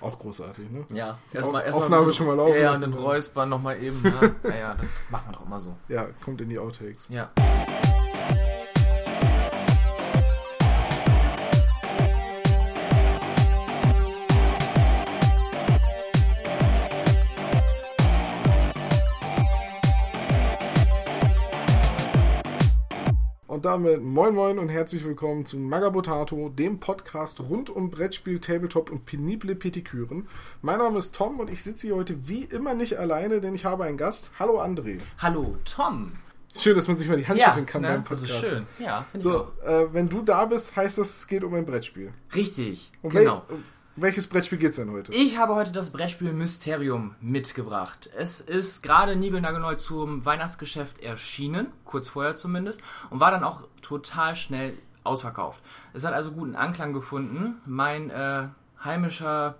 Auch großartig, ne? Ja, erstmal erst Aufnahme bisschen, schon mal laufen. Ja, und den Räuspern nochmal eben. Ne? naja, das machen wir doch immer so. Ja, kommt in die Outtakes. Ja. Damit moin moin und herzlich willkommen zu Magabotato, dem Podcast rund um Brettspiel, Tabletop und penible Petiküren. Mein Name ist Tom und ich sitze hier heute wie immer nicht alleine, denn ich habe einen Gast. Hallo André. Hallo Tom. Schön, dass man sich mal die Hand schütteln kann ne? beim Podcast. Das ist schön. Ja, so. Äh, wenn du da bist, heißt das, es geht um ein Brettspiel. Richtig, und genau. Wel welches Brettspiel geht es denn heute? Ich habe heute das Brettspiel Mysterium mitgebracht. Es ist gerade niegelnagelneu zum Weihnachtsgeschäft erschienen, kurz vorher zumindest, und war dann auch total schnell ausverkauft. Es hat also guten Anklang gefunden. Mein äh, heimischer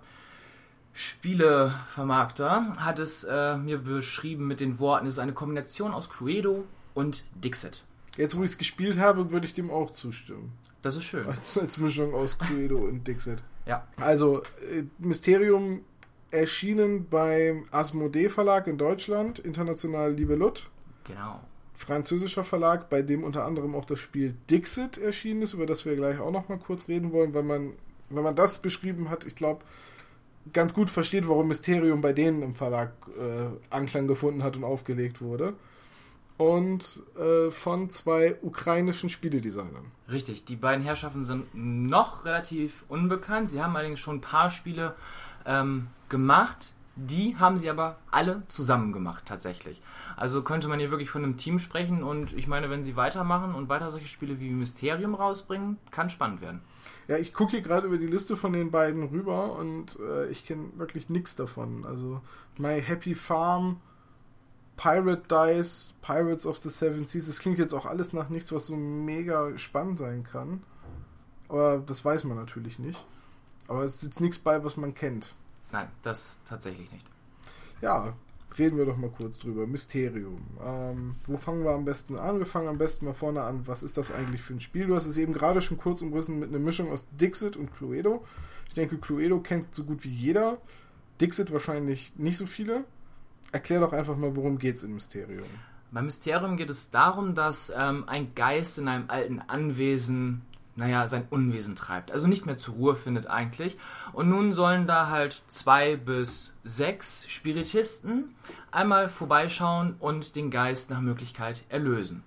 Spielevermarkter hat es äh, mir beschrieben mit den Worten, es ist eine Kombination aus Cluedo und Dixit. Jetzt, wo ich es gespielt habe, würde ich dem auch zustimmen. Das ist schön. Als, als Mischung aus Cluedo und Dixit. Ja. Also, äh, Mysterium erschienen beim Asmodee Verlag in Deutschland, international Libelut. Genau. Französischer Verlag, bei dem unter anderem auch das Spiel Dixit erschienen ist, über das wir gleich auch noch mal kurz reden wollen, weil man, wenn man das beschrieben hat, ich glaube, ganz gut versteht, warum Mysterium bei denen im Verlag äh, Anklang gefunden hat und aufgelegt wurde und äh, von zwei ukrainischen Spieledesignern. Richtig, die beiden Herrschaften sind noch relativ unbekannt. Sie haben allerdings schon ein paar Spiele ähm, gemacht. Die haben sie aber alle zusammen gemacht, tatsächlich. Also könnte man hier wirklich von einem Team sprechen und ich meine, wenn sie weitermachen und weiter solche Spiele wie Mysterium rausbringen, kann spannend werden. Ja, ich gucke hier gerade über die Liste von den beiden rüber und äh, ich kenne wirklich nichts davon. Also My Happy Farm, Pirate Dice, Pirates of the Seven Seas, das klingt jetzt auch alles nach nichts, was so mega spannend sein kann. Aber das weiß man natürlich nicht. Aber es ist jetzt nichts bei, was man kennt. Nein, das tatsächlich nicht. Ja, reden wir doch mal kurz drüber. Mysterium. Ähm, wo fangen wir am besten an? Wir fangen am besten mal vorne an. Was ist das eigentlich für ein Spiel? Du hast es eben gerade schon kurz umrissen mit einer Mischung aus Dixit und Cluedo. Ich denke, Cluedo kennt so gut wie jeder. Dixit wahrscheinlich nicht so viele. Erklär doch einfach mal, worum geht es in Mysterium? Beim Mysterium geht es darum, dass ähm, ein Geist in einem alten Anwesen, naja, sein Unwesen treibt. Also nicht mehr zur Ruhe findet eigentlich. Und nun sollen da halt zwei bis sechs Spiritisten einmal vorbeischauen und den Geist nach Möglichkeit erlösen.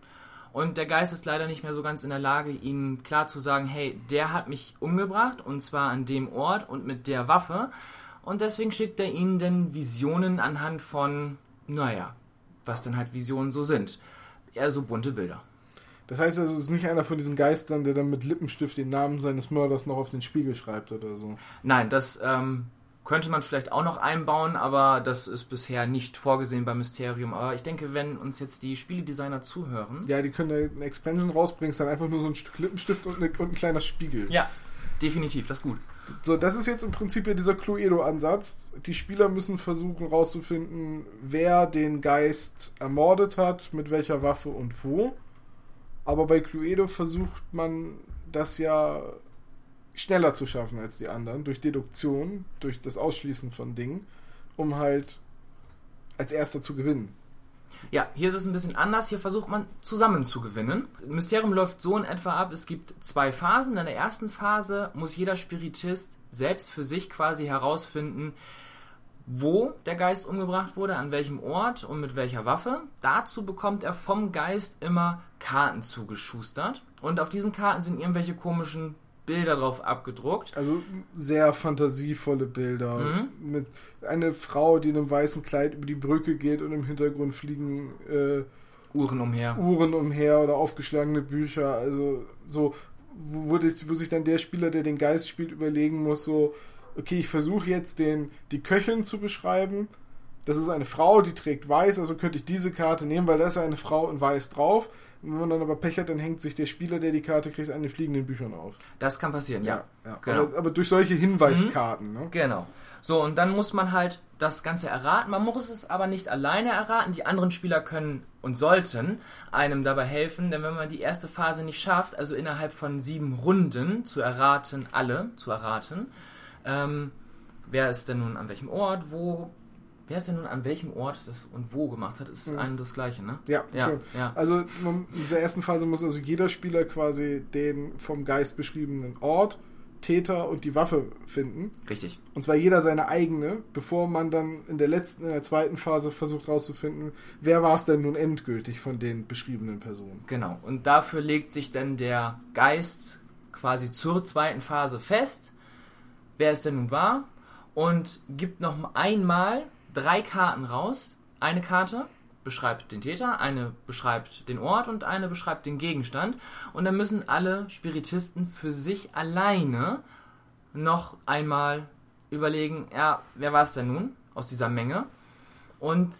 Und der Geist ist leider nicht mehr so ganz in der Lage, ihnen klar zu sagen, hey, der hat mich umgebracht und zwar an dem Ort und mit der Waffe. Und deswegen schickt er ihnen dann Visionen anhand von, naja, was dann halt Visionen so sind. Eher so bunte Bilder. Das heißt also, es ist nicht einer von diesen Geistern, der dann mit Lippenstift den Namen seines Mörders noch auf den Spiegel schreibt oder so. Nein, das ähm, könnte man vielleicht auch noch einbauen, aber das ist bisher nicht vorgesehen beim Mysterium. Aber ich denke, wenn uns jetzt die Spieledesigner zuhören. Ja, die können eine Expansion rausbringen, dann einfach nur so ein Stück Lippenstift und, eine, und ein kleiner Spiegel. Ja, definitiv, das ist gut. So, das ist jetzt im Prinzip ja dieser Cluedo-Ansatz. Die Spieler müssen versuchen rauszufinden, wer den Geist ermordet hat, mit welcher Waffe und wo. Aber bei Cluedo versucht man das ja schneller zu schaffen als die anderen, durch Deduktion, durch das Ausschließen von Dingen, um halt als erster zu gewinnen. Ja, hier ist es ein bisschen anders. Hier versucht man zusammen zu gewinnen. Mysterium läuft so in etwa ab. Es gibt zwei Phasen. In der ersten Phase muss jeder Spiritist selbst für sich quasi herausfinden, wo der Geist umgebracht wurde, an welchem Ort und mit welcher Waffe. Dazu bekommt er vom Geist immer Karten zugeschustert. Und auf diesen Karten sind irgendwelche komischen Bilder drauf abgedruckt. Also sehr fantasievolle Bilder. Mhm. Mit einer Frau, die in einem weißen Kleid über die Brücke geht und im Hintergrund fliegen äh, Uhren umher. Uhren umher oder aufgeschlagene Bücher. Also so, wo, wo sich dann der Spieler, der den Geist spielt, überlegen muss, so, okay, ich versuche jetzt den, die Köchin zu beschreiben. Das ist eine Frau, die trägt weiß, also könnte ich diese Karte nehmen, weil da ist eine Frau in weiß drauf. Wenn man dann aber Pech hat, dann hängt sich der Spieler, der die Karte kriegt, an den fliegenden Büchern auf. Das kann passieren, ja. ja, ja. Genau. Aber, aber, durch solche Hinweiskarten. Mhm. Ne? Genau. So, und dann muss man halt das Ganze erraten. Man muss es aber nicht alleine erraten. Die anderen Spieler können und sollten einem dabei helfen, denn wenn man die erste Phase nicht schafft, also innerhalb von sieben Runden zu erraten, alle zu erraten, ähm, wer ist denn nun an welchem Ort, wo, wer ist denn nun an welchem Ort das und wo gemacht hat, ist Mhm. ein und das gleiche, ne? Ja, Ja, schon. ja. Also in dieser ersten Phase muss also jeder Spieler quasi den vom Geist beschriebenen Ort, Täter und die Waffe finden. Richtig. Und zwar jeder seine eigene, bevor man dann in der letzten, in der zweiten Phase versucht herauszufinden, wer war es denn nun endgültig von den beschriebenen Personen. Genau. Und dafür legt sich dann der Geist quasi zur zweiten Phase fest, wer es denn nun war, und gibt noch einmal drei Karten raus. Eine Karte beschreibt den Täter, eine beschreibt den Ort und eine beschreibt den Gegenstand. Und dann müssen alle Spiritisten für sich alleine noch einmal überlegen, ja, wer war es denn nun aus dieser Menge? Und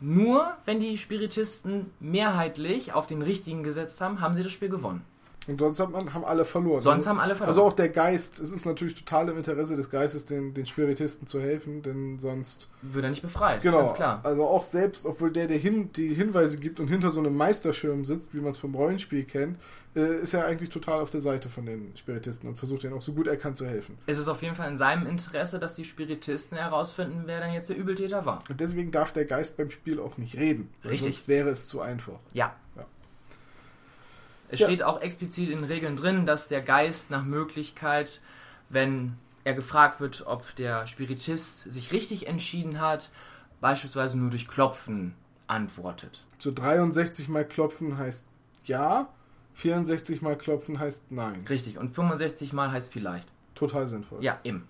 nur wenn die Spiritisten mehrheitlich auf den richtigen gesetzt haben, haben sie das Spiel gewonnen. Und sonst hat man, haben alle verloren. Sonst also, haben alle verloren. Also auch der Geist, es ist natürlich total im Interesse des Geistes, den, den Spiritisten zu helfen, denn sonst Wird er nicht befreit, Genau. ganz klar. Also auch selbst, obwohl der, der hin, die Hinweise gibt und hinter so einem Meisterschirm sitzt, wie man es vom Rollenspiel kennt, äh, ist er eigentlich total auf der Seite von den Spiritisten und versucht ihnen auch so gut er kann zu helfen. Es ist auf jeden Fall in seinem Interesse, dass die Spiritisten herausfinden, wer dann jetzt der Übeltäter war. Und deswegen darf der Geist beim Spiel auch nicht reden. Richtig. Sonst wäre es zu einfach. Ja. Ja. Es Ja. steht auch explizit in Regeln drin, dass der Geist nach Möglichkeit, wenn er gefragt wird, ob der Spiritist sich richtig entschieden hat, beispielsweise nur durch Klopfen antwortet. So 63 mal klopfen heißt ja, 64 mal klopfen heißt nein. Richtig. Und 65 Mal heißt vielleicht. Total sinnvoll. Ja, eben.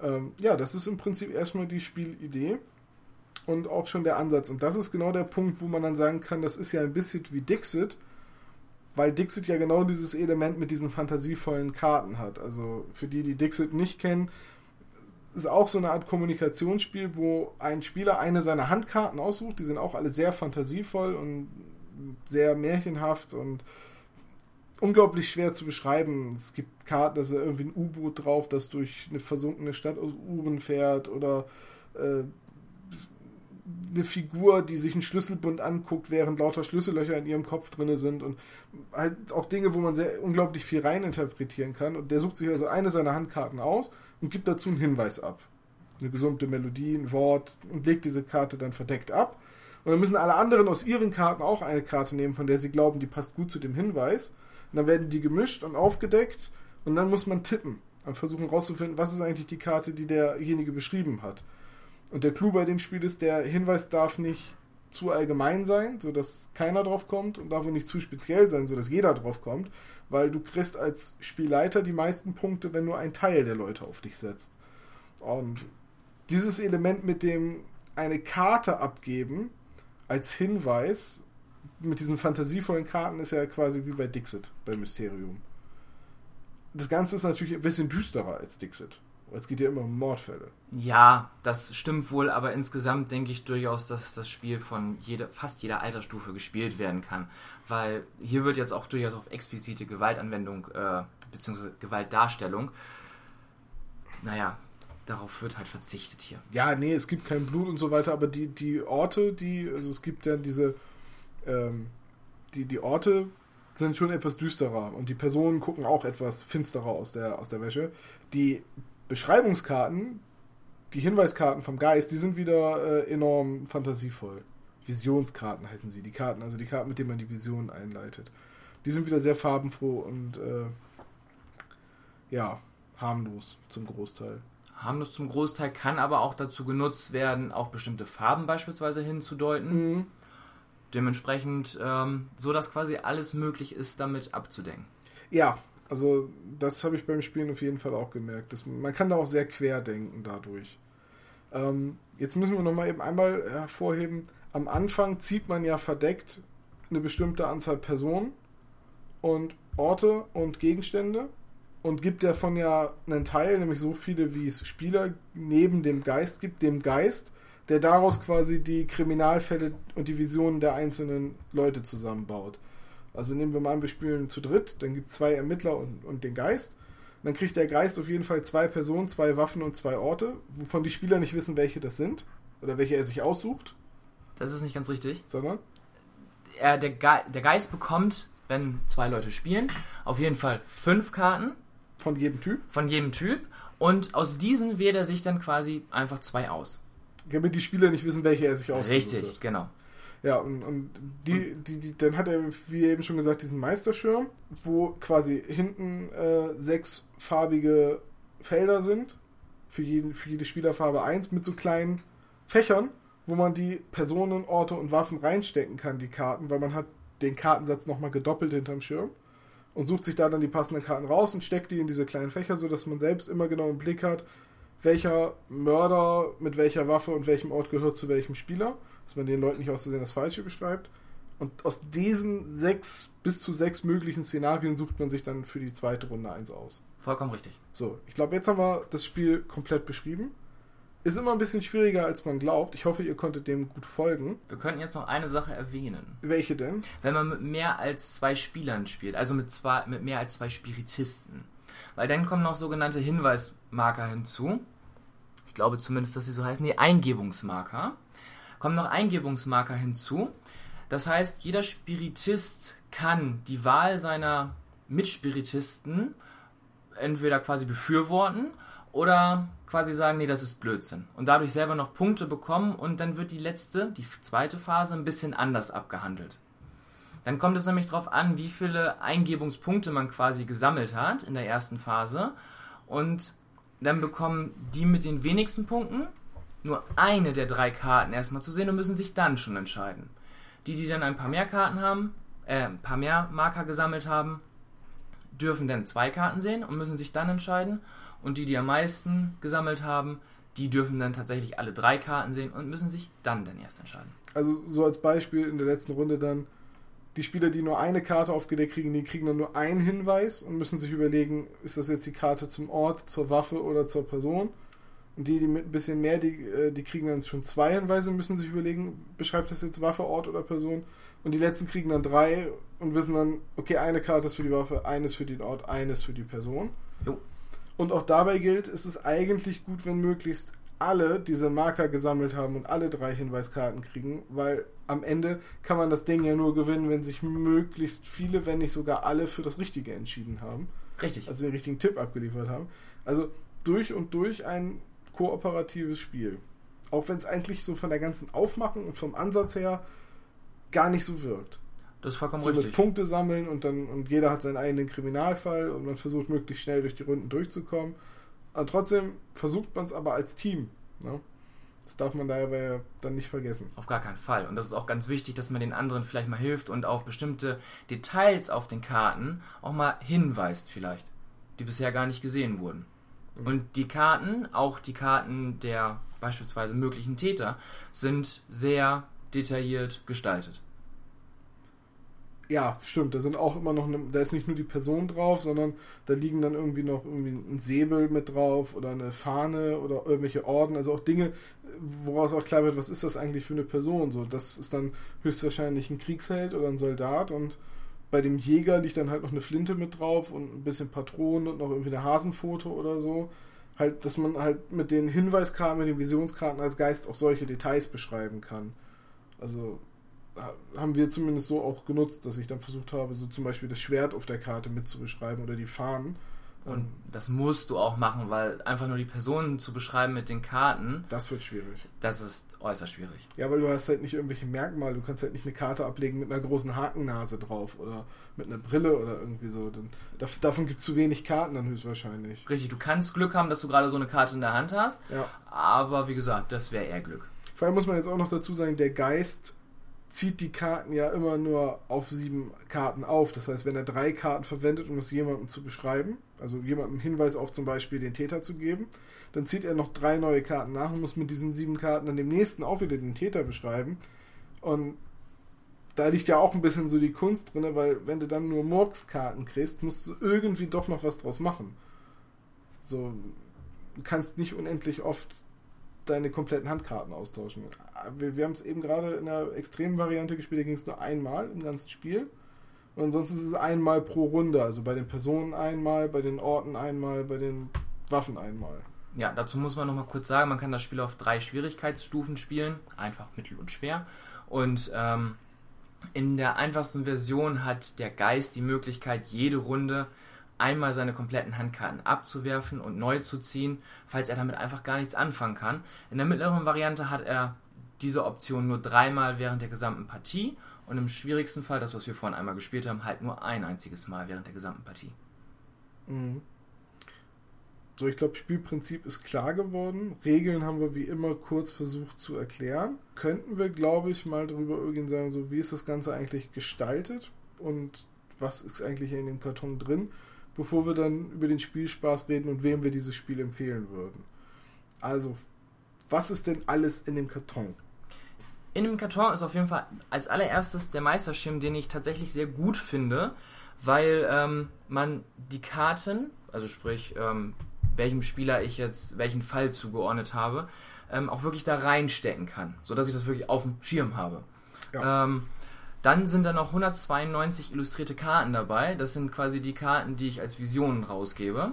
Ähm, ja, das ist im Prinzip erstmal die Spielidee und auch schon der Ansatz. Und das ist genau der Punkt, wo man dann sagen kann, das ist ja ein bisschen wie Dixit, weil Dixit ja genau dieses Element mit diesen fantasievollen Karten hat. Also für die, die Dixit nicht kennen, ist auch so eine Art Kommunikationsspiel, wo ein Spieler eine seiner Handkarten aussucht. Die sind auch alle sehr fantasievoll und sehr märchenhaft und unglaublich schwer zu beschreiben. Es gibt Karten, da ist irgendwie ein U-Boot drauf, das durch eine versunkene Stadt aus Uhren fährt oder äh, eine Figur, die sich einen Schlüsselbund anguckt, während lauter Schlüssellöcher in ihrem Kopf drin sind und halt auch Dinge, wo man sehr unglaublich viel reininterpretieren kann. Und der sucht sich also eine seiner Handkarten aus und gibt dazu einen Hinweis ab. Eine gesummte Melodie, ein Wort und legt diese Karte dann verdeckt ab. Und dann müssen alle anderen aus ihren Karten auch eine Karte nehmen, von der sie glauben, die passt gut zu dem Hinweis. Und dann werden die gemischt und aufgedeckt und dann muss man tippen und versuchen herauszufinden, was ist eigentlich die Karte, die derjenige beschrieben hat. Und der Clou bei dem Spiel ist, der Hinweis darf nicht zu allgemein sein, sodass keiner drauf kommt und darf auch nicht zu speziell sein, sodass jeder drauf kommt, weil du kriegst als Spielleiter die meisten Punkte, wenn nur ein Teil der Leute auf dich setzt. Und dieses Element mit dem eine Karte abgeben als Hinweis mit diesen fantasievollen Karten ist ja quasi wie bei Dixit, bei Mysterium. Das Ganze ist natürlich ein bisschen düsterer als Dixit. Es geht ja immer um Mordfälle. Ja, das stimmt wohl, aber insgesamt denke ich durchaus, dass das Spiel von jeder, fast jeder Altersstufe gespielt werden kann. Weil hier wird jetzt auch durchaus auf explizite Gewaltanwendung äh, bzw. Gewaltdarstellung. Naja, darauf wird halt verzichtet hier. Ja, nee, es gibt kein Blut und so weiter, aber die, die Orte, die, also es gibt ja diese, ähm, die, die Orte sind schon etwas düsterer und die Personen gucken auch etwas finsterer aus der, aus der Wäsche. Die Beschreibungskarten, die Hinweiskarten vom Geist, die sind wieder äh, enorm fantasievoll. Visionskarten heißen sie, die Karten, also die Karten, mit denen man die Vision einleitet. Die sind wieder sehr farbenfroh und äh, ja, harmlos zum Großteil. Harmlos zum Großteil kann aber auch dazu genutzt werden, auf bestimmte Farben beispielsweise hinzudeuten. Mhm. Dementsprechend, ähm, so dass quasi alles möglich ist, damit abzudenken. Ja, also das habe ich beim Spielen auf jeden Fall auch gemerkt. Dass man kann da auch sehr quer denken dadurch. Ähm, jetzt müssen wir noch mal eben einmal hervorheben, am Anfang zieht man ja verdeckt eine bestimmte Anzahl Personen und Orte und Gegenstände und gibt davon ja einen Teil, nämlich so viele, wie es Spieler neben dem Geist gibt, dem Geist, der daraus quasi die Kriminalfälle und die Visionen der einzelnen Leute zusammenbaut. Also nehmen wir mal an, wir spielen zu dritt, dann gibt es zwei Ermittler und, und den Geist. Dann kriegt der Geist auf jeden Fall zwei Personen, zwei Waffen und zwei Orte, wovon die Spieler nicht wissen, welche das sind oder welche er sich aussucht, Das ist nicht ganz richtig. sondern Er, der, Ge der Geist bekommt, wenn zwei Leute spielen, auf jeden Fall fünf Karten Von jedem Typ? Von jedem Typ. Und aus diesen wählt er sich dann quasi einfach zwei aus. Damit die Spieler nicht wissen, welche er sich ausgesucht Richtig, genau. Ja, und, und, die, die, die, dann hat er, wie eben schon gesagt, diesen Meisterschirm, wo quasi hinten äh, sechs farbige Felder sind. Für, jeden, für jede Spielerfarbe eins mit so kleinen Fächern, wo man die Personen, Orte und Waffen reinstecken kann, die Karten, weil man hat den Kartensatz nochmal gedoppelt hinterm Schirm und sucht sich da dann die passenden Karten raus und steckt die in diese kleinen Fächer, sodass man selbst immer genau im Blick hat, welcher Mörder mit welcher Waffe und welchem Ort gehört zu welchem Spieler, dass man den Leuten nicht auszusehen das Falsche beschreibt. Und aus diesen sechs bis zu sechs möglichen Szenarien sucht man sich dann für die zweite Runde eins aus. Vollkommen richtig. So, ich glaube, jetzt haben wir das Spiel komplett beschrieben. Ist immer ein bisschen schwieriger, als man glaubt. Ich hoffe, ihr konntet dem gut folgen. Wir könnten jetzt noch eine Sache erwähnen. Welche denn? Wenn man mit mehr als zwei Spielern spielt, also mit, zwei, mit mehr als zwei Spiritisten. Weil dann kommen noch sogenannte Hinweismarker hinzu. Ich glaube zumindest, dass sie so heißen. Nee, Eingebungsmarker. Kommen noch Eingebungsmarker hinzu. Das heißt, jeder Spiritist kann die Wahl seiner Mitspiritisten entweder quasi befürworten oder quasi sagen, nee, das ist Blödsinn. Und dadurch selber noch Punkte bekommen und dann wird die letzte, die zweite Phase ein bisschen anders abgehandelt. Dann kommt es nämlich darauf an, wie viele Eingebungspunkte man quasi gesammelt hat in der ersten Phase. Und dann bekommen die mit den wenigsten Punkten nur eine der drei Karten erstmal zu sehen und müssen sich dann schon entscheiden. Die, die dann ein paar mehr Karten haben, äh, ein paar mehr Marker gesammelt haben, dürfen dann zwei Karten sehen und müssen sich dann entscheiden. Und die, die am meisten gesammelt haben, die dürfen dann tatsächlich alle drei Karten sehen und müssen sich dann dann erst entscheiden. Also so als Beispiel in der letzten Runde dann, die Spieler, die nur eine Karte aufgedeckt kriegen, die kriegen dann nur einen Hinweis und müssen sich überlegen, ist das jetzt die Karte zum Ort, zur Waffe oder zur Person. Und die, die mit ein bisschen mehr, die, äh, die kriegen dann schon zwei Hinweise müssen sich überlegen, beschreibt das jetzt Waffe, Ort oder Person. Und die letzten kriegen dann drei und wissen dann, okay, eine Karte ist für die Waffe, eines für den Ort, eines für die Person. Jo. Und auch dabei gilt, es ist eigentlich gut, wenn möglichst alle diese Marker gesammelt haben und alle drei Hinweiskarten kriegen, weil am Ende kann man das Ding ja nur gewinnen, wenn sich möglichst viele, wenn nicht sogar alle für das Richtige entschieden haben. Richtig. Also den richtigen Tipp abgeliefert haben. Also durch und durch ein kooperatives Spiel. Auch wenn es eigentlich so von der ganzen Aufmachung und vom Ansatz her gar nicht so wirkt. Das ist vollkommen so richtig. mit Punkte sammeln und dann und jeder hat seinen eigenen Kriminalfall und man versucht möglichst schnell durch die Runden durchzukommen. Und trotzdem versucht man es aber als Team. Ne? Das darf man dabei dann nicht vergessen. Auf gar keinen Fall. Und das ist auch ganz wichtig, dass man den anderen vielleicht mal hilft und auf bestimmte Details auf den Karten auch mal hinweist vielleicht, die bisher gar nicht gesehen wurden. Und die Karten, auch die Karten der beispielsweise möglichen Täter, sind sehr detailliert gestaltet. Ja, stimmt. Da sind auch immer noch, eine, da ist nicht nur die Person drauf, sondern da liegen dann irgendwie noch irgendwie ein Säbel mit drauf oder eine Fahne oder irgendwelche Orden, also auch Dinge, woraus auch klar wird, was ist das eigentlich für eine Person? So, das ist dann höchstwahrscheinlich ein Kriegsheld oder ein Soldat und bei dem Jäger liegt dann halt noch eine Flinte mit drauf und ein bisschen Patronen und noch irgendwie eine Hasenfoto oder so. Halt, dass man halt mit den Hinweiskarten, mit den Visionskarten als Geist auch solche Details beschreiben kann. Also haben wir zumindest so auch genutzt, dass ich dann versucht habe, so zum Beispiel das Schwert auf der Karte mitzubeschreiben oder die Fahnen. Und das musst du auch machen, weil einfach nur die Personen zu beschreiben mit den Karten, Das wird schwierig. das ist äußerst schwierig. Ja, weil du hast halt nicht irgendwelche Merkmale, du kannst halt nicht eine Karte ablegen mit einer großen Hakennase drauf oder mit einer Brille oder irgendwie so. Dann, dav- davon gibt es zu wenig Karten dann höchstwahrscheinlich. Richtig, du kannst Glück haben, dass du gerade so eine Karte in der Hand hast, Ja. aber wie gesagt, das wäre eher Glück. Vor allem muss man jetzt auch noch dazu sagen, der Geist zieht die Karten ja immer nur auf sieben Karten auf. Das heißt, wenn er drei Karten verwendet, um es jemandem zu beschreiben, also jemandem Hinweis auf zum Beispiel den Täter zu geben, dann zieht er noch drei neue Karten nach und muss mit diesen sieben Karten dann dem nächsten auch wieder den Täter beschreiben. Und da liegt ja auch ein bisschen so die Kunst drin, weil wenn du dann nur Murks-Karten kriegst, musst du irgendwie doch noch was draus machen. So, du kannst nicht unendlich oft deine kompletten Handkarten austauschen. Wir, wir haben es eben gerade in der extremen Variante gespielt, da ging es nur einmal im ganzen Spiel. Und ansonsten ist es einmal pro Runde. Also bei den Personen einmal, bei den Orten einmal, bei den Waffen einmal. Ja, dazu muss man noch mal kurz sagen, man kann das Spiel auf drei Schwierigkeitsstufen spielen, einfach, mittel und schwer. Und ähm, in der einfachsten Version hat der Geist die Möglichkeit, jede Runde einmal seine kompletten Handkarten abzuwerfen und neu zu ziehen, falls er damit einfach gar nichts anfangen kann. In der mittleren Variante hat er diese Option nur dreimal während der gesamten Partie und im schwierigsten Fall, das was wir vorhin einmal gespielt haben, halt nur ein einziges Mal während der gesamten Partie. Mhm. So, ich glaube, Spielprinzip ist klar geworden. Regeln haben wir wie immer kurz versucht zu erklären. Könnten wir, glaube ich, mal darüber irgendwie sagen, so wie ist das Ganze eigentlich gestaltet und was ist eigentlich in dem Karton drin, bevor wir dann über den Spielspaß reden und wem wir dieses Spiel empfehlen würden. Also, was ist denn alles in dem Karton? In dem Karton ist auf jeden Fall als allererstes der Meisterschirm, den ich tatsächlich sehr gut finde, weil ähm, man die Karten, also sprich, ähm, welchem Spieler ich jetzt welchen Fall zugeordnet habe, ähm, auch wirklich da reinstecken kann, sodass ich das wirklich auf dem Schirm habe. Ja. Ähm, dann sind da noch 192 illustrierte Karten dabei. Das sind quasi die Karten, die ich als Visionen rausgebe.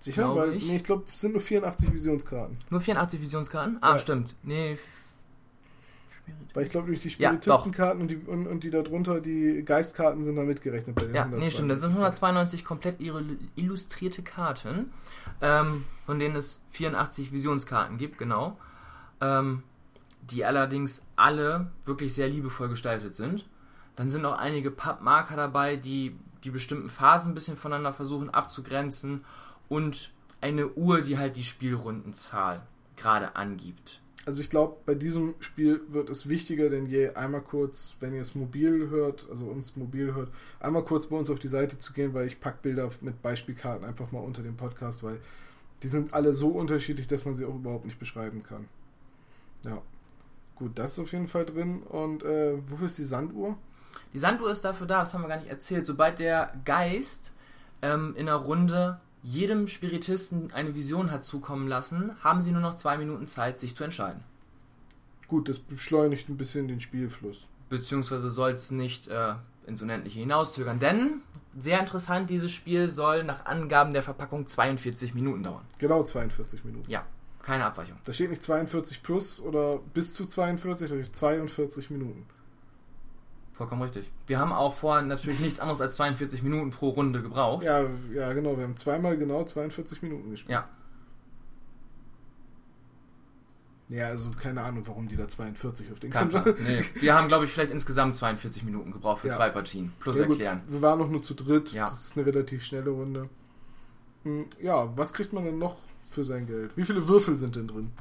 Sicher? Weil, ich. nee, ich glaube, es sind nur 84 Visionskarten. Nur 84 Visionskarten? Ah, Ja. stimmt. Nee. Weil ich glaube, durch die Ja, Spiritistenkarten und, die, und, und die darunter, die Geistkarten sind da mitgerechnet bei den Ja, nee, stimmt. Das sind 192. 192 komplett illustrierte Karten, ähm, von denen es 84 Visionskarten gibt, genau. Ähm, die allerdings alle wirklich sehr liebevoll gestaltet sind. Dann sind auch einige Pappmarker dabei, die die bestimmten Phasen ein bisschen voneinander versuchen abzugrenzen und eine Uhr, die halt die Spielrundenzahl gerade angibt. Also ich glaube, bei diesem Spiel wird es wichtiger denn je, einmal kurz, wenn ihr es mobil hört, also uns mobil hört, einmal kurz bei uns auf die Seite zu gehen, weil ich pack Bilder mit Beispielkarten einfach mal unter dem Podcast, weil die sind alle so unterschiedlich, dass man sie auch überhaupt nicht beschreiben kann. Ja. Gut, das ist auf jeden Fall drin. Und äh, wofür ist die Sanduhr? Die Sanduhr ist dafür da, das haben wir gar nicht erzählt. Sobald der Geist ähm, in einer Runde jedem Spiritisten eine Vision hat zukommen lassen, haben sie nur noch zwei Minuten Zeit, sich zu entscheiden. Gut, das beschleunigt ein bisschen den Spielfluss. Beziehungsweise soll es nicht äh, ins Unendliche hinauszögern. Denn, sehr interessant, dieses Spiel soll nach Angaben der Verpackung 42 Minuten dauern. Genau 42 Minuten. Ja, keine Abweichung. Da steht nicht 42 plus oder bis zu 42, da steht 42 Minuten. Vollkommen richtig. Wir haben auch vorher natürlich nichts anderes als 42 Minuten pro Runde gebraucht. Ja, ja, genau. Wir haben zweimal genau 42 Minuten gespielt. Ja. Ja, also keine Ahnung, warum die da 42 auf den Plan. Nee. Wir haben, glaube ich, vielleicht insgesamt 42 Minuten gebraucht für Ja. zwei Partien. Plus Ja, erklären. Wir waren noch nur zu dritt. Ja. Das ist eine relativ schnelle Runde. Hm, Ja, was kriegt man denn noch für sein Geld? Wie viele Würfel sind denn drin?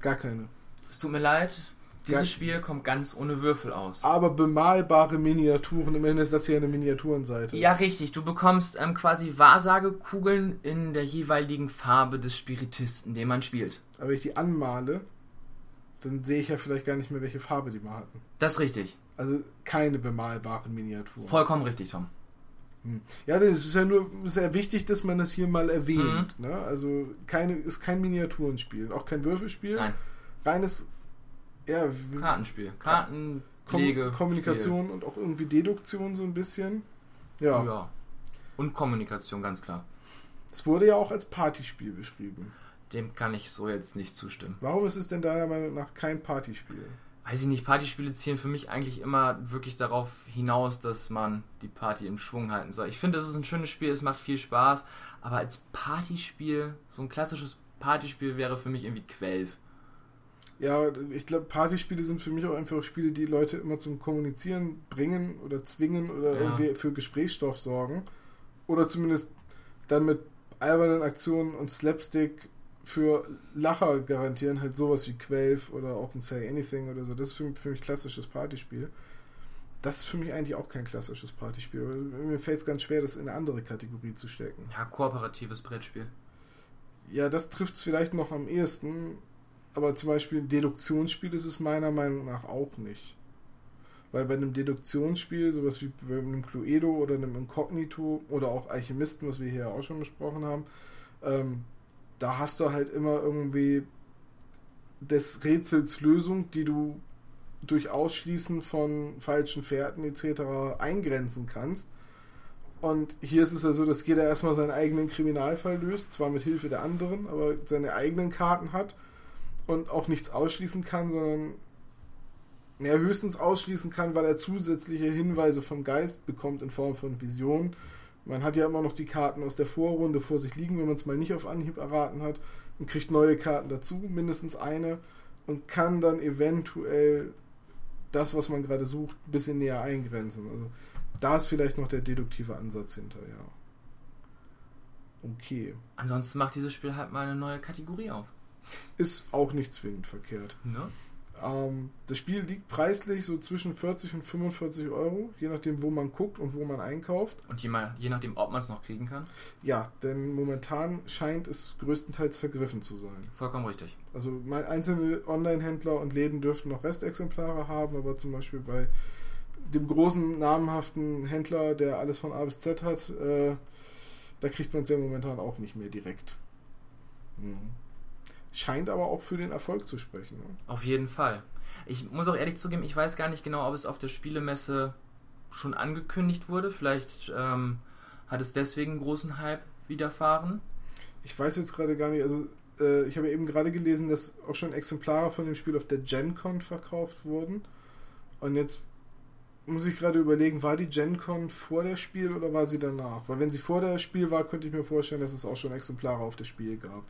Gar keine. Es tut mir leid, dieses. Spiel kommt ganz ohne Würfel aus. Aber bemalbare Miniaturen. Immerhin ist das hier eine Miniaturenseite. Ja, richtig. Du bekommst ähm, quasi Wahrsagekugeln in der jeweiligen Farbe des Spiritisten, den man spielt. Aber wenn ich die anmale, dann sehe ich ja vielleicht gar nicht mehr, welche Farbe die mal hatten. Das ist richtig. Also keine bemalbaren Miniaturen. Vollkommen richtig, Tom. Hm. Ja, das ist ja nur sehr wichtig, dass man das hier mal erwähnt. Mhm. Ne? Also keine, ist kein Miniaturenspiel, auch kein Würfelspiel. Nein, Reines ja, Kartenspiel. Kom Kartenpflege. Kommunikation und auch irgendwie Deduktion so ein bisschen. Spiel. Ja, ja. Und Kommunikation, ganz klar. es wurde ja auch als Partyspiel beschrieben. Dem kann ich so jetzt nicht zustimmen. Warum ist es denn deiner Meinung nach kein Partyspiel? Weiß ich nicht, Partyspiele zielen für mich eigentlich immer wirklich darauf hinaus, dass man die Party im Schwung halten soll. Ich finde, es ist ein schönes Spiel, es macht viel Spaß, aber als Partyspiel, so ein klassisches Partyspiel wäre für mich irgendwie Quelf. Ja, ich glaube, Partyspiele sind für mich auch einfach Spiele, die Leute immer zum Kommunizieren bringen oder zwingen oder Ja. irgendwie für Gesprächsstoff sorgen. Oder zumindest dann mit albernen Aktionen und Slapstick für Lacher garantieren, halt sowas wie Quelf oder auch ein Say Anything oder so. Das ist für, für mich klassisches Partyspiel. Das ist für mich eigentlich auch kein klassisches Partyspiel. Mir fällt es ganz schwer, das in eine andere Kategorie zu stecken. Ja, kooperatives Brettspiel. Ja, das trifft es vielleicht noch am ehesten, aber zum Beispiel ein Deduktionsspiel ist es meiner Meinung nach auch nicht. Weil bei einem Deduktionsspiel, sowas wie bei einem Cluedo oder einem Inkognito oder auch Alchemisten, was wir hier auch schon besprochen haben, ähm, da hast du halt immer irgendwie des Rätsels Lösung, die du durch Ausschließen von falschen Fährten etc. eingrenzen kannst. Und hier ist es ja so, dass jeder erstmal seinen eigenen Kriminalfall löst, zwar mit Hilfe der anderen, aber seine eigenen Karten hat und auch nichts ausschließen kann, sondern ja, höchstens ausschließen kann, weil er zusätzliche Hinweise vom Geist bekommt in Form von Visionen Man hat ja immer noch die Karten aus der Vorrunde vor sich liegen, wenn man es mal nicht auf Anhieb erraten hat und kriegt neue Karten dazu, mindestens eine, und kann dann eventuell das, was man gerade sucht, ein bisschen näher eingrenzen. Also da ist vielleicht noch der deduktive Ansatz hinter, ja. Okay. Ansonsten macht dieses Spiel halt mal eine neue Kategorie auf. Ist auch nicht zwingend verkehrt. Ne? Ähm, das Spiel liegt preislich so zwischen 40 und 45 Euro, je nachdem, wo man guckt und wo man einkauft. Und je, mal, je nachdem, ob man es noch kriegen kann. Ja, denn momentan scheint es größtenteils vergriffen zu sein. Vollkommen richtig. Also einzelne Online-Händler und Läden dürften noch Restexemplare haben, aber zum Beispiel bei dem großen namhaften Händler, der alles von A bis Z hat, äh, da kriegt man es ja momentan auch nicht mehr direkt. Mhm. Scheint aber auch für den Erfolg zu sprechen. Ne? Auf jeden Fall. Ich muss auch ehrlich zugeben, ich weiß gar nicht genau, ob es auf der Spielemesse schon angekündigt wurde. Vielleicht ähm, hat es deswegen einen großen Hype widerfahren. Ich weiß jetzt gerade gar nicht, also äh, ich habe eben gerade gelesen, dass auch schon Exemplare von dem Spiel auf der GenCon verkauft wurden. Und jetzt muss ich gerade überlegen, war die GenCon vor der Spiel oder war sie danach? Weil wenn sie vor der Spiel war, könnte ich mir vorstellen, dass es auch schon Exemplare auf das Spiel gab.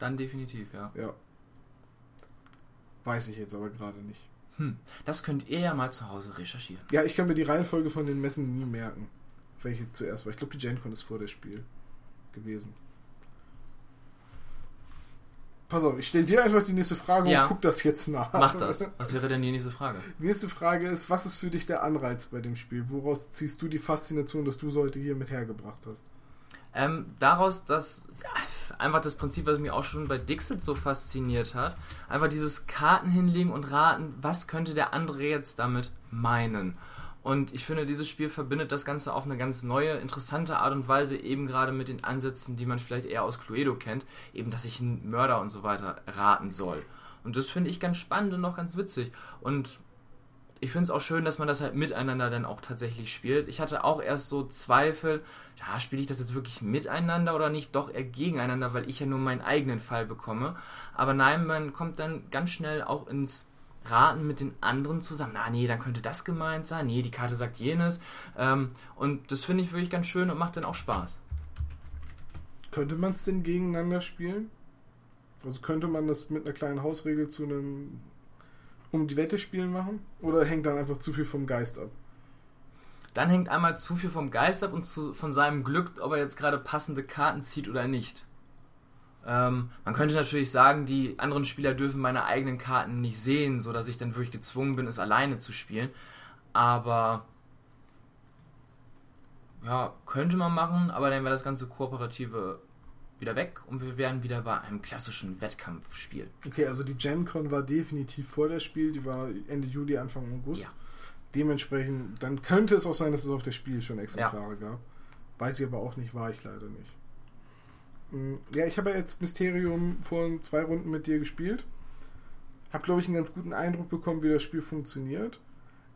Dann definitiv, ja. Ja. Weiß ich jetzt aber gerade nicht. Hm. Das könnt ihr ja mal zu Hause recherchieren. Ja, ich kann mir die Reihenfolge von den Messen nie merken, welche zuerst war. Ich glaube, die GenCon ist vor der Spiel gewesen. Pass auf, ich stelle dir einfach die nächste Frage Ja. und guck das jetzt nach. Mach das. Was wäre denn die nächste Frage? Die nächste Frage ist, was ist für dich der Anreiz bei dem Spiel? Woraus ziehst du die Faszination, dass du es heute hier mit hergebracht hast? Ähm, daraus, dass einfach das Prinzip, was mich auch schon bei Dixit so fasziniert hat, einfach dieses Karten hinlegen und raten, was könnte der andere jetzt damit meinen. Und ich finde, dieses Spiel verbindet das Ganze auf eine ganz neue, interessante Art und Weise, eben gerade mit den Ansätzen, die man vielleicht eher aus Cluedo kennt, eben, dass ich einen Mörder und so weiter raten soll. Und das finde ich ganz spannend und auch ganz witzig. Und ich finde es auch schön, dass man das halt miteinander dann auch tatsächlich spielt. Ich hatte auch erst so Zweifel, ja, spiele ich das jetzt wirklich miteinander oder nicht doch eher gegeneinander, weil ich ja nur meinen eigenen Fall bekomme. Aber nein, man kommt dann ganz schnell auch ins Raten mit den anderen zusammen. Na, nee, dann könnte das gemeint sein. Nee, die Karte sagt jenes. Ähm, und das finde ich wirklich ganz schön und macht dann auch Spaß. Könnte man es denn gegeneinander spielen? Also könnte man das mit einer kleinen Hausregel zu einem um die Wette spielen machen? Oder hängt dann einfach zu viel vom Geist ab? Dann hängt einmal zu viel vom Geist ab und zu, von seinem Glück, ob er jetzt gerade passende Karten zieht oder nicht. Ähm, man könnte natürlich sagen, die anderen Spieler dürfen meine eigenen Karten nicht sehen, sodass ich dann wirklich gezwungen bin, es alleine zu spielen. Aber ja, könnte man machen, aber dann wäre das ganze Kooperative wieder weg und wir wären wieder bei einem klassischen Wettkampfspiel. Okay, also die GenCon war definitiv vor der Spiel, die war Ende Juli, Anfang August. Ja. Dementsprechend, dann könnte es auch sein, dass es auf der Spiel schon Exemplare gab. Weiß ich aber auch nicht, war ich leider nicht. Mm, Ja, ich habe ja jetzt Mysterium vor zwei Runden mit dir gespielt. Habe, glaube ich, einen ganz guten Eindruck bekommen, wie das Spiel funktioniert.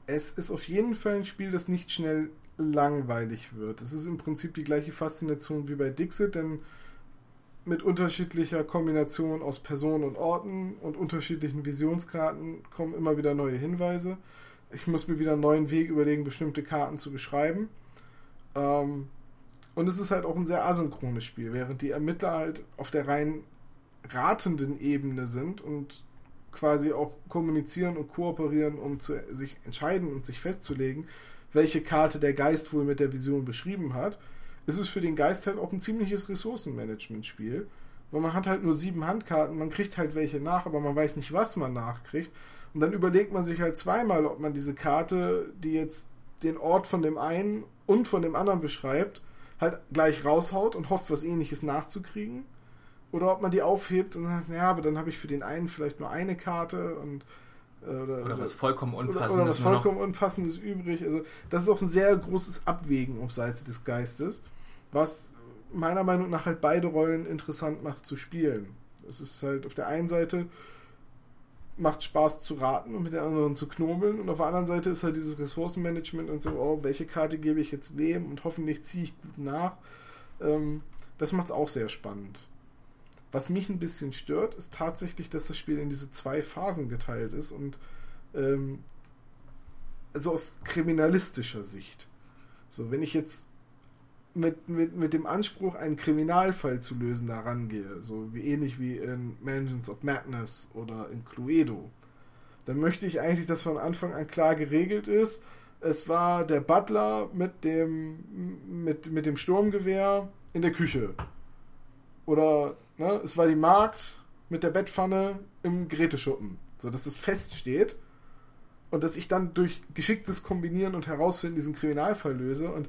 Es ist auf jeden Fall ein Spiel, das nicht schnell langweilig wird. Es ist im Prinzip die gleiche Faszination wie bei Dixit, denn mit unterschiedlicher Kombination aus Personen und Orten und unterschiedlichen Visionskarten kommen immer wieder neue Hinweise. Ich muss mir wieder einen neuen Weg überlegen, bestimmte Karten zu beschreiben. Ähm, und es ist halt auch ein sehr asynchrones Spiel, während die Ermittler halt auf der rein ratenden Ebene sind und quasi auch kommunizieren und kooperieren, um zu, sich entscheiden und sich festzulegen, welche Karte der Geist wohl mit der Vision beschrieben hat, ist es für den Geist halt auch ein ziemliches Ressourcenmanagement-Spiel. Weil man hat halt nur sieben Handkarten, man kriegt halt welche nach, aber man weiß nicht, was man nachkriegt. Und dann überlegt man sich halt zweimal, ob man diese Karte, die jetzt den Ort von dem einen und von dem anderen beschreibt, halt gleich raushaut und hofft, was ähnliches nachzukriegen. Oder ob man die aufhebt und sagt, ja, aber dann habe ich für den einen vielleicht nur eine Karte und oder, Oder was vollkommen Unpassendes. oder was vollkommen Unpassendes übrig. Also, das ist auch ein sehr großes Abwägen auf Seite des Geistes, was meiner Meinung nach halt beide Rollen interessant macht zu spielen. Es ist halt auf der einen Seite macht Spaß zu raten und mit der anderen zu knobeln und auf der anderen Seite ist halt dieses Ressourcenmanagement und so, oh, welche Karte gebe ich jetzt wem und hoffentlich ziehe ich gut nach. Ähm, das macht es auch sehr spannend. Was mich ein bisschen stört, ist tatsächlich, dass das Spiel in diese zwei Phasen geteilt ist und ähm, also aus kriminalistischer Sicht. So, wenn ich jetzt mit, mit, mit dem Anspruch, einen Kriminalfall zu lösen, da rangehe, so wie ähnlich wie in Mansions of Madness oder in Cluedo, dann möchte ich eigentlich, dass von Anfang an klar geregelt ist, es war der Butler mit dem, mit, mit dem Sturmgewehr in der Küche. Oder ne, es war die Magd mit der Bettpfanne im Geräteschuppen. So dass es feststeht und dass ich dann durch geschicktes Kombinieren und Herausfinden diesen Kriminalfall löse. Und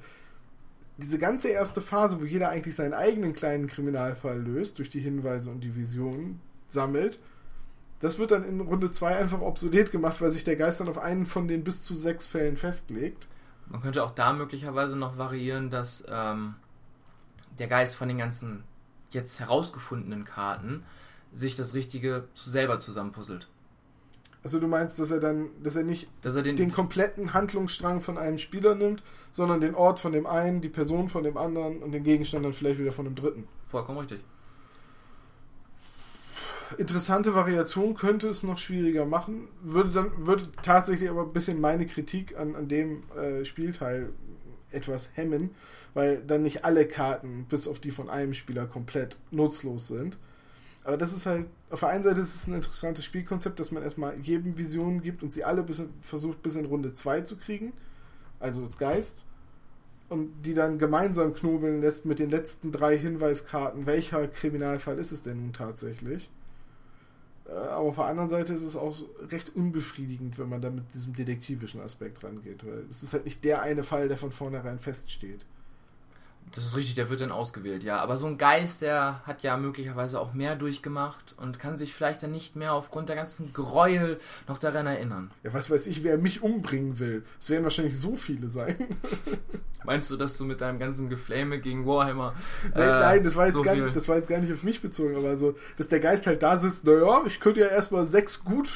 diese ganze erste Phase, wo jeder eigentlich seinen eigenen kleinen Kriminalfall löst, durch die Hinweise und die Visionen sammelt, das wird dann in Runde 2 einfach obsolet gemacht, weil sich der Geist dann auf einen von den bis zu sechs Fällen festlegt. Man könnte auch da möglicherweise noch variieren, dass ähm, der Geist von den ganzen jetzt herausgefundenen Karten sich das Richtige selber zusammenpuzzelt. Also du meinst, dass er dann, dass er nicht Dass er den, den kompletten Handlungsstrang von einem Spieler nimmt, sondern den Ort von dem einen, die Person von dem anderen und den Gegenstand dann vielleicht wieder von dem dritten. vollkommen richtig. Interessante Variation könnte es noch schwieriger machen, würde dann würde tatsächlich aber ein bisschen meine Kritik an, an dem äh, Spielteil etwas hemmen, weil dann nicht alle Karten bis auf die von einem Spieler komplett nutzlos sind. Aber das ist halt, auf der einen Seite ist es ein interessantes Spielkonzept, dass man erstmal jedem Visionen gibt und sie alle bis versucht bis in Runde 2 zu kriegen, also als Geist, und die dann gemeinsam knobeln lässt mit den letzten drei Hinweiskarten, welcher Kriminalfall ist es denn nun tatsächlich. Äh, Aber auf der anderen Seite ist es auch recht unbefriedigend, wenn man da mit diesem detektivischen Aspekt rangeht, weil es ist halt nicht der eine Fall, der von vornherein feststeht. Das ist richtig, der wird dann ausgewählt, ja. Aber so ein Geist, der hat ja möglicherweise auch mehr durchgemacht und kann sich vielleicht dann nicht mehr aufgrund der ganzen Gräuel noch daran erinnern. Ja, was weiß ich, wer mich umbringen will. Es werden wahrscheinlich so viele sein. Meinst du, dass du mit deinem ganzen Geflame gegen Warhammer. nein, äh, nein, das war, jetzt so gar, nicht- das war jetzt gar nicht auf mich bezogen, aber so, dass der Geist halt da sitzt, naja, ich könnte ja erstmal sechs gut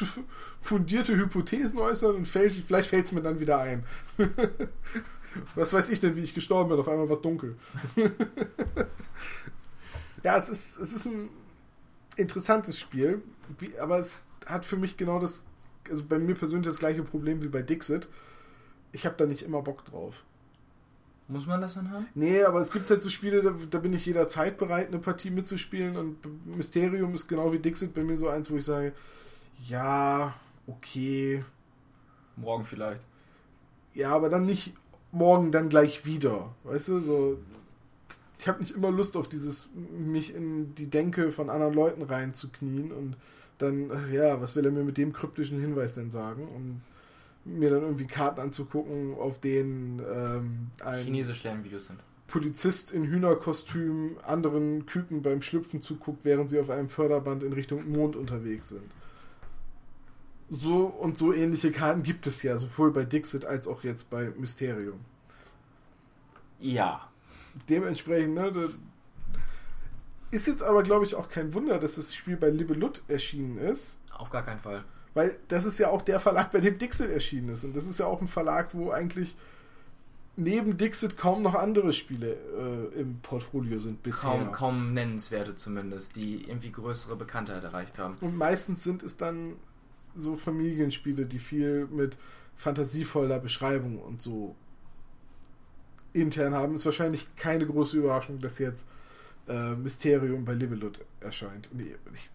fundierte Hypothesen äußern und fällt, vielleicht fällt es mir dann wieder ein. Was weiß ich denn, wie ich gestorben bin? Auf einmal war es dunkel. ja, es ist, es ist ein interessantes Spiel, wie, aber es hat für mich genau das, also bei mir persönlich das gleiche Problem wie bei Dixit. Ich habe da nicht immer Bock drauf. Muss man das dann haben? Nee, aber es gibt halt so Spiele, da, da bin ich jederzeit bereit, eine Partie mitzuspielen und Mysterium ist genau wie Dixit bei mir so eins, wo ich sage, ja, okay, Morgen vielleicht. ja, aber dann nicht morgen dann gleich wieder, weißt du, so ich habe nicht immer Lust auf dieses mich in die Denke von anderen Leuten reinzuknien und dann ja, was will er mir mit dem kryptischen Hinweis denn sagen und mir dann irgendwie Karten anzugucken, auf denen ähm, ein Chinesisch Lernvideos sind. Polizist in Hühnerkostüm anderen Küken beim Schlüpfen zuguckt, während sie auf einem Förderband in Richtung Mond unterwegs sind. So und so ähnliche Karten gibt es ja, sowohl bei Dixit als auch jetzt bei Mysterium. Ja. Dementsprechend, ne, ist jetzt aber, glaube ich, auch kein Wunder, dass das Spiel bei Libelut erschienen ist, Auf gar keinen Fall. weil das ist ja auch der Verlag, bei dem Dixit erschienen ist. Und das ist ja auch ein Verlag, wo eigentlich neben Dixit kaum noch andere Spiele äh, im Portfolio sind bisher. Kaum, kaum nennenswerte zumindest, die irgendwie größere Bekanntheit erreicht haben. Und meistens sind es dann so Familienspiele, die viel mit fantasievoller Beschreibung und so intern haben. Ist wahrscheinlich keine große Überraschung, dass jetzt äh, Mysterium bei Libelut erscheint. Nee, ich,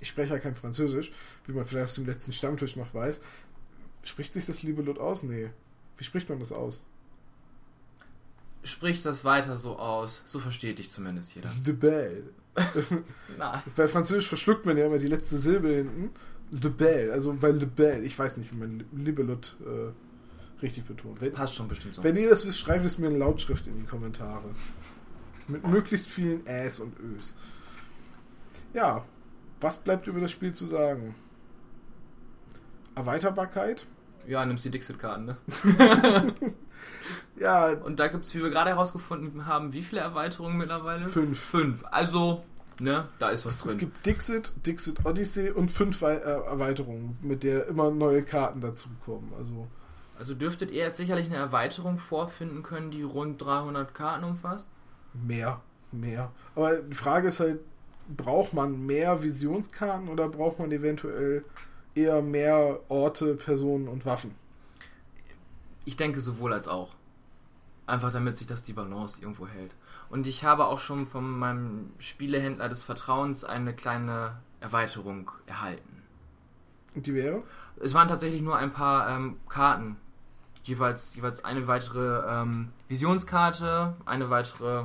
ich spreche ja kein Französisch, wie man vielleicht aus dem letzten Stammtisch noch weiß. Spricht sich das Libelut aus? Nee. Wie spricht man das aus? Sprich das weiter so aus, so versteht dich zumindest jeder. De Belle. Bei Französisch verschluckt man ja immer die letzte Silbe hinten. Le Belle, also bei Le Belle. Ich weiß nicht, wie man Libelot äh, richtig betont. Wenn, passt schon bestimmt so. wenn ihr das wisst, schreibt es mir in Lautschrift in die Kommentare. Mit möglichst vielen Äs und Ös. Ja, was bleibt über das Spiel zu sagen? Erweiterbarkeit? Ja, nimmst die Dixit-Karten, ne? Ja, Und da gibt es, wie wir gerade herausgefunden haben, wie viele Erweiterungen mittlerweile? fünf. Fünf. Also, ne, da ist was Es drin. gibt Dixit, Dixit Odyssey und fünf Wei- äh, Erweiterungen, mit der immer neue Karten dazukommen. Also Also dürftet ihr jetzt sicherlich eine Erweiterung vorfinden können, die rund 300 Karten umfasst? Mehr, mehr. Aber die Frage ist halt, braucht man mehr Visionskarten oder braucht man eventuell eher mehr Orte, Personen und Waffen? Ich denke sowohl als auch. Einfach damit sich das die Balance irgendwo hält. Und ich habe auch schon von meinem Spielehändler des Vertrauens eine kleine Erweiterung erhalten. Und die wäre? Es waren tatsächlich nur ein paar ähm, Karten. Jeweils, jeweils eine weitere ähm, Visionskarte, eine weitere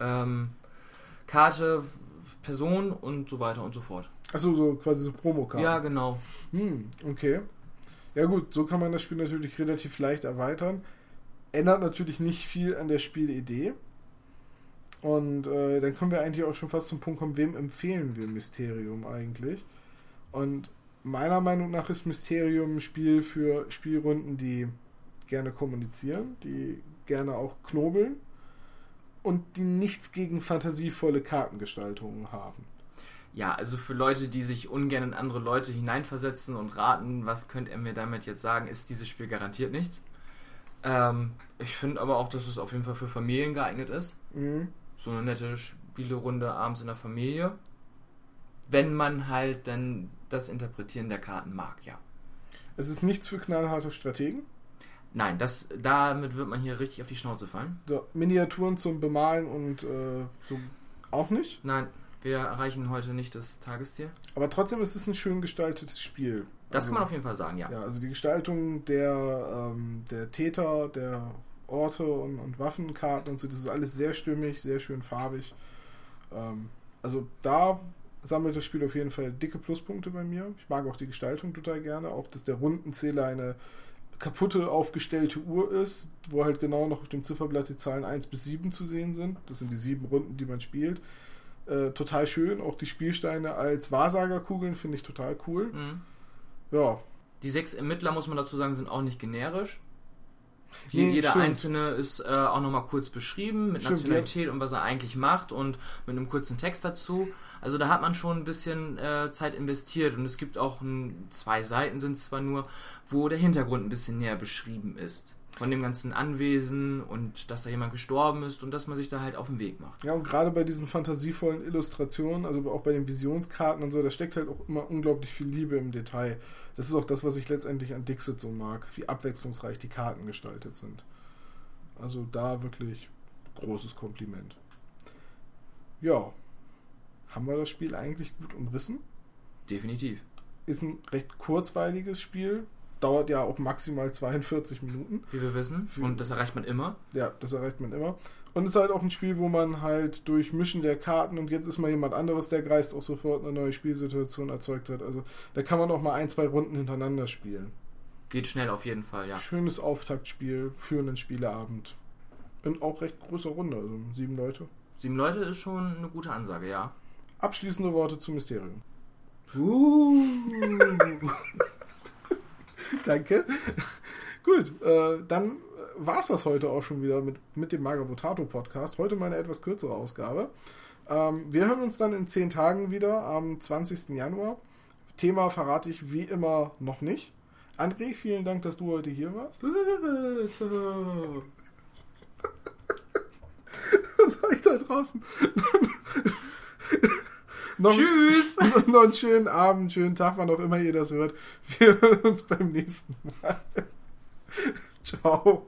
ähm, Karte, Person und so weiter und so fort. Achso, so quasi so Promokarten. Ja, genau. Hm, okay. Ja gut, so kann man das Spiel natürlich relativ leicht erweitern. Ändert natürlich nicht viel an der Spielidee. Und äh, dann können wir eigentlich auch schon fast zum Punkt kommen, wem empfehlen wir Mysterium eigentlich? Und meiner Meinung nach ist Mysterium ein Spiel für Spielrunden, die gerne kommunizieren, die gerne auch knobeln und die nichts gegen fantasievolle Kartengestaltungen haben. Ja, also für Leute, die sich ungern in andere Leute hineinversetzen und raten, was könnt ihr mir damit jetzt sagen, ist dieses Spiel garantiert nichts. Ähm, ich finde aber auch, dass es auf jeden Fall für Familien geeignet ist. Mhm. So eine nette Spielerunde abends in der Familie. Wenn man halt dann das Interpretieren der Karten mag, ja. Es ist nichts für knallharte Strategen. Nein, das, damit wird man hier richtig auf die Schnauze fallen. So, Miniaturen zum Bemalen und äh, so auch nicht. Nein, wir erreichen heute nicht das Tagesziel. Aber trotzdem ist es ein schön gestaltetes Spiel. Das also, kann man auf jeden Fall sagen, ja. Ja, also die Gestaltung der, ähm, der Täter, der Orte und, und Waffenkarten und so, das ist alles sehr stimmig, sehr schön farbig. Ähm, also da sammelt das Spiel auf jeden Fall dicke Pluspunkte bei mir. Ich mag auch die Gestaltung total gerne, auch dass der Rundenzähler eine kaputte aufgestellte Uhr ist, wo halt genau noch auf dem Zifferblatt die Zahlen 1 bis 7 zu sehen sind. Das sind die sieben Runden, die man spielt. Äh, total schön. Auch die Spielsteine als Wahrsagerkugeln finde ich total cool. Mhm. Ja. Die sechs Ermittler, muss man dazu sagen, sind auch nicht generisch. Nee, Jeder stimmt. einzelne ist äh, auch nochmal kurz beschrieben mit Stimmt, Nationalität und was er eigentlich macht und mit einem kurzen Text dazu. Also da hat man schon ein bisschen äh, Zeit investiert und es gibt auch ein, zwei Seiten sind es zwar nur, wo der Hintergrund ein bisschen näher beschrieben ist. Von dem ganzen Anwesen und dass da jemand gestorben ist und dass man sich da halt auf den Weg macht. Ja, und gerade bei diesen fantasievollen Illustrationen, also auch bei den Visionskarten und so, da steckt halt auch immer unglaublich viel Liebe im Detail. Das ist auch das, was ich letztendlich an Dixit so mag, wie abwechslungsreich die Karten gestaltet sind. Also da wirklich großes Kompliment. Ja, haben wir das Spiel eigentlich gut umrissen? Definitiv. Ist ein recht kurzweiliges Spiel, dauert ja auch maximal 42 Minuten. Wie wir wissen. Und das erreicht man immer. Ja, das erreicht man immer. Und es ist halt auch ein Spiel, wo man halt durch Mischen der Karten und jetzt ist mal jemand anderes, der Geist auch sofort eine neue Spielsituation erzeugt hat. Also da kann man auch mal ein, zwei Runden hintereinander spielen. Geht schnell auf jeden Fall, ja. Schönes Auftaktspiel für einen Spieleabend. In auch recht großer Runde, also sieben Leute. Sieben Leute ist schon eine gute Ansage, ja. Abschließende Worte zum Mysterium. Uh. Danke. Gut, äh, dann war es das heute auch schon wieder mit, mit dem Magabotato Podcast. Heute mal eine etwas kürzere Ausgabe. Ähm, wir hören uns dann in zehn Tagen wieder am 20. Januar. Thema verrate ich wie immer noch nicht. André, vielen Dank, dass du heute hier warst. Und euch da draußen. noch, Tschüss! noch einen schönen Abend, schönen Tag, wann auch immer ihr das hört. Wir hören uns beim nächsten Mal. Ciao.